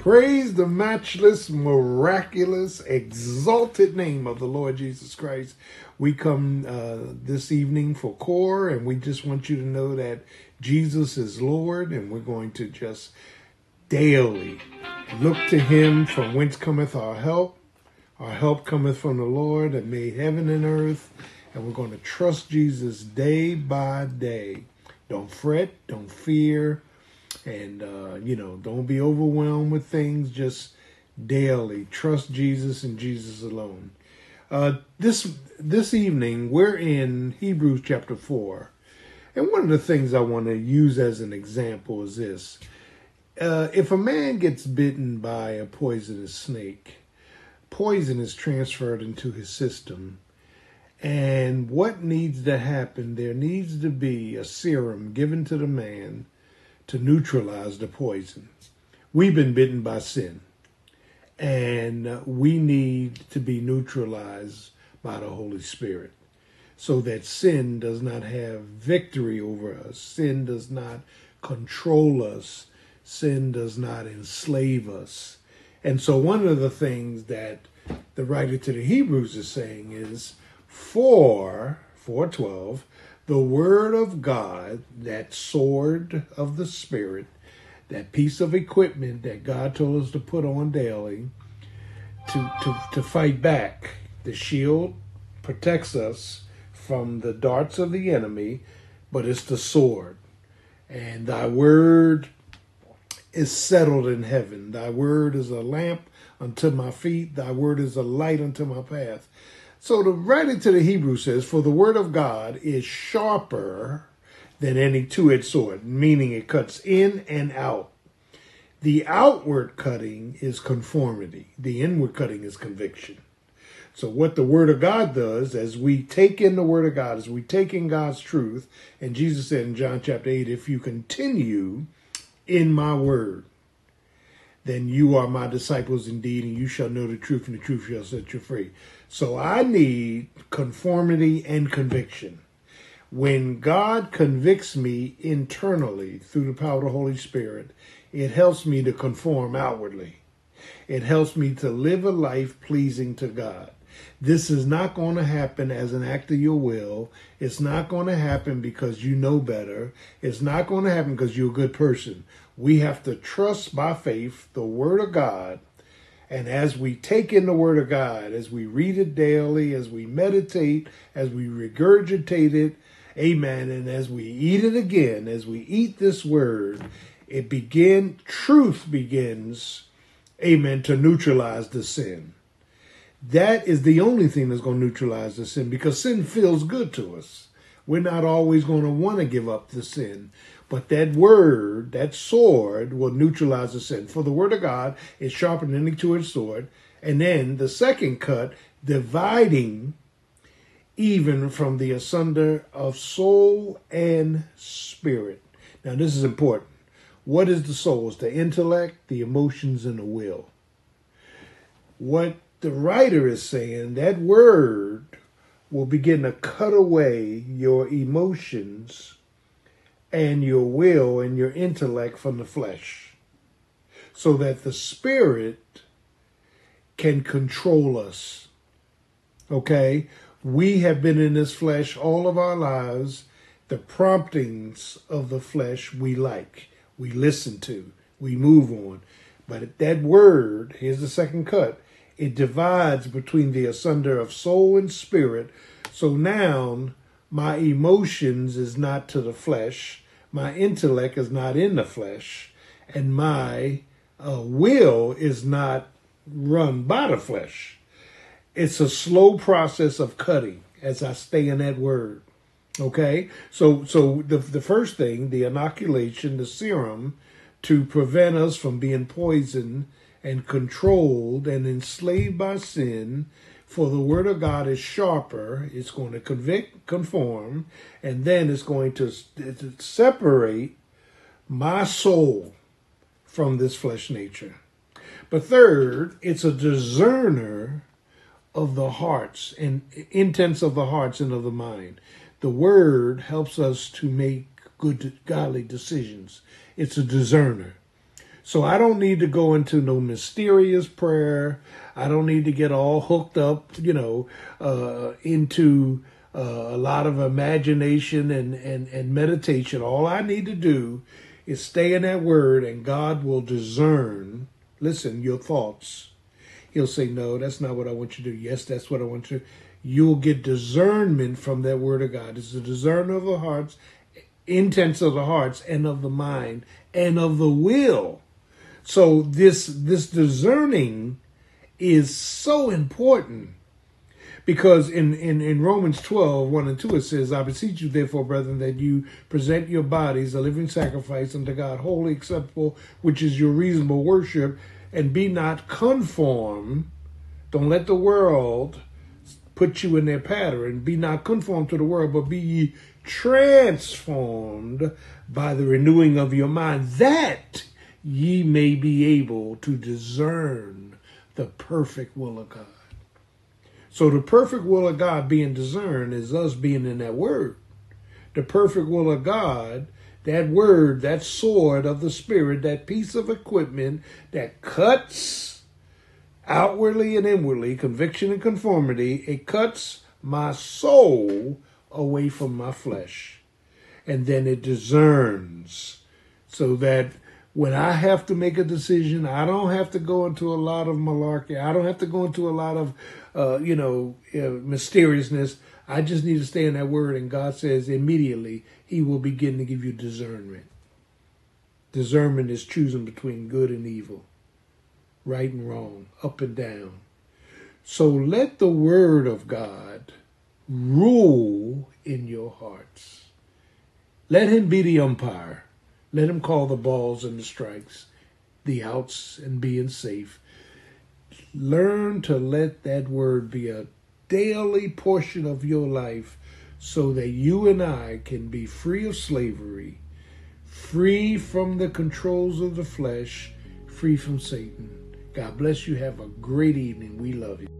Praise the matchless, miraculous, exalted name of the Lord Jesus Christ. We come uh, this evening for core, and we just want you to know that Jesus is Lord, and we're going to just daily look to Him from whence cometh our help. Our help cometh from the Lord that made heaven and earth, and we're going to trust Jesus day by day. Don't fret, don't fear and uh, you know don't be overwhelmed with things just daily. Trust jesus and jesus alone. Uh, this this evening we're in hebrews chapter 4 and one of the things i want to use as an example is this. Uh, if a man gets bitten by a poisonous snake poison is transferred into his system. And what needs to happen? There needs to be a serum given to the man to neutralize the poison. We've been bitten by sin, and uh, we need to be neutralized by the Holy Spirit so that sin does not have victory over us, sin does not control us, sin does not enslave us. And so, one of the things that the writer to the Hebrews is saying is, for 412, the Word of God, that sword of the Spirit, that piece of equipment that God told us to put on daily to, to, to fight back. The shield protects us from the darts of the enemy, but it's the sword. And thy word is settled in heaven. Thy word is a lamp unto my feet, thy word is a light unto my path. So the writer to the Hebrew says, For the word of God is sharper than any two edged sword, meaning it cuts in and out. The outward cutting is conformity, the inward cutting is conviction. So, what the Word of God does, as we take in the Word of God, as we take in God's truth, and Jesus said in John chapter 8, if you continue in my Word, then you are my disciples indeed, and you shall know the truth, and the truth shall set you free. So I need conformity and conviction. When God convicts me internally through the power of the Holy Spirit, it helps me to conform outwardly. It helps me to live a life pleasing to God. This is not going to happen as an act of your will. It's not going to happen because you know better. It's not going to happen because you're a good person. We have to trust by faith the Word of God. And as we take in the Word of God, as we read it daily, as we meditate, as we regurgitate it, amen, and as we eat it again, as we eat this Word, it begin, truth begins, amen, to neutralize the sin. That is the only thing that's going to neutralize the sin because sin feels good to us. We're not always going to want to give up the sin. But that word, that sword, will neutralize the sin. For the word of God is sharper than any two-edged sword. And then the second cut, dividing even from the asunder of soul and spirit. Now, this is important. What is the soul? It's the intellect, the emotions, and the will. What the writer is saying, that word will begin to cut away your emotions and your will and your intellect from the flesh so that the spirit can control us. Okay? We have been in this flesh all of our lives. The promptings of the flesh we like, we listen to, we move on. But that word, here's the second cut, it divides between the asunder of soul and spirit. So now my emotions is not to the flesh, my intellect is not in the flesh, and my uh, will is not run by the flesh. It's a slow process of cutting as I stay in that word. Okay, so so the the first thing, the inoculation, the serum, to prevent us from being poisoned and controlled and enslaved by sin for the word of God is sharper, it's going to convict, conform, and then it's going to, to separate my soul from this flesh nature. But third, it's a discerner of the hearts and intents of the hearts and of the mind. The word helps us to make good, godly decisions. It's a discerner. So I don't need to go into no mysterious prayer. I don't need to get all hooked up, you know, uh, into uh, a lot of imagination and, and, and meditation. All I need to do is stay in that word, and God will discern, listen, your thoughts. He'll say, No, that's not what I want you to do. Yes, that's what I want you to do. You'll get discernment from that word of God. It's the discerner of the hearts, intents of the hearts, and of the mind, and of the will. So this this discerning is so important because in, in, in Romans 12, 1 and 2, it says, I beseech you, therefore, brethren, that you present your bodies a living sacrifice unto God, holy acceptable, which is your reasonable worship, and be not conformed. Don't let the world put you in their pattern. Be not conformed to the world, but be ye transformed by the renewing of your mind, that ye may be able to discern the perfect will of God. So the perfect will of God being discerned is us being in that word. The perfect will of God, that word, that sword of the Spirit, that piece of equipment that cuts outwardly and inwardly, conviction and conformity, it cuts my soul away from my flesh. And then it discerns so that when I have to make a decision, I don't have to go into a lot of malarkey. I don't have to go into a lot of, uh, you know, uh, mysteriousness. I just need to stay in that word. And God says immediately He will begin to give you discernment. Discernment is choosing between good and evil, right and wrong, up and down. So let the word of God rule in your hearts. Let Him be the umpire. Let him call the balls and the strikes, the outs and being safe. Learn to let that word be a daily portion of your life so that you and I can be free of slavery, free from the controls of the flesh, free from Satan. God bless you. Have a great evening. We love you.